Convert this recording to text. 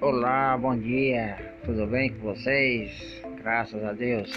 Olá, bom dia, tudo bem com vocês? Graças a Deus.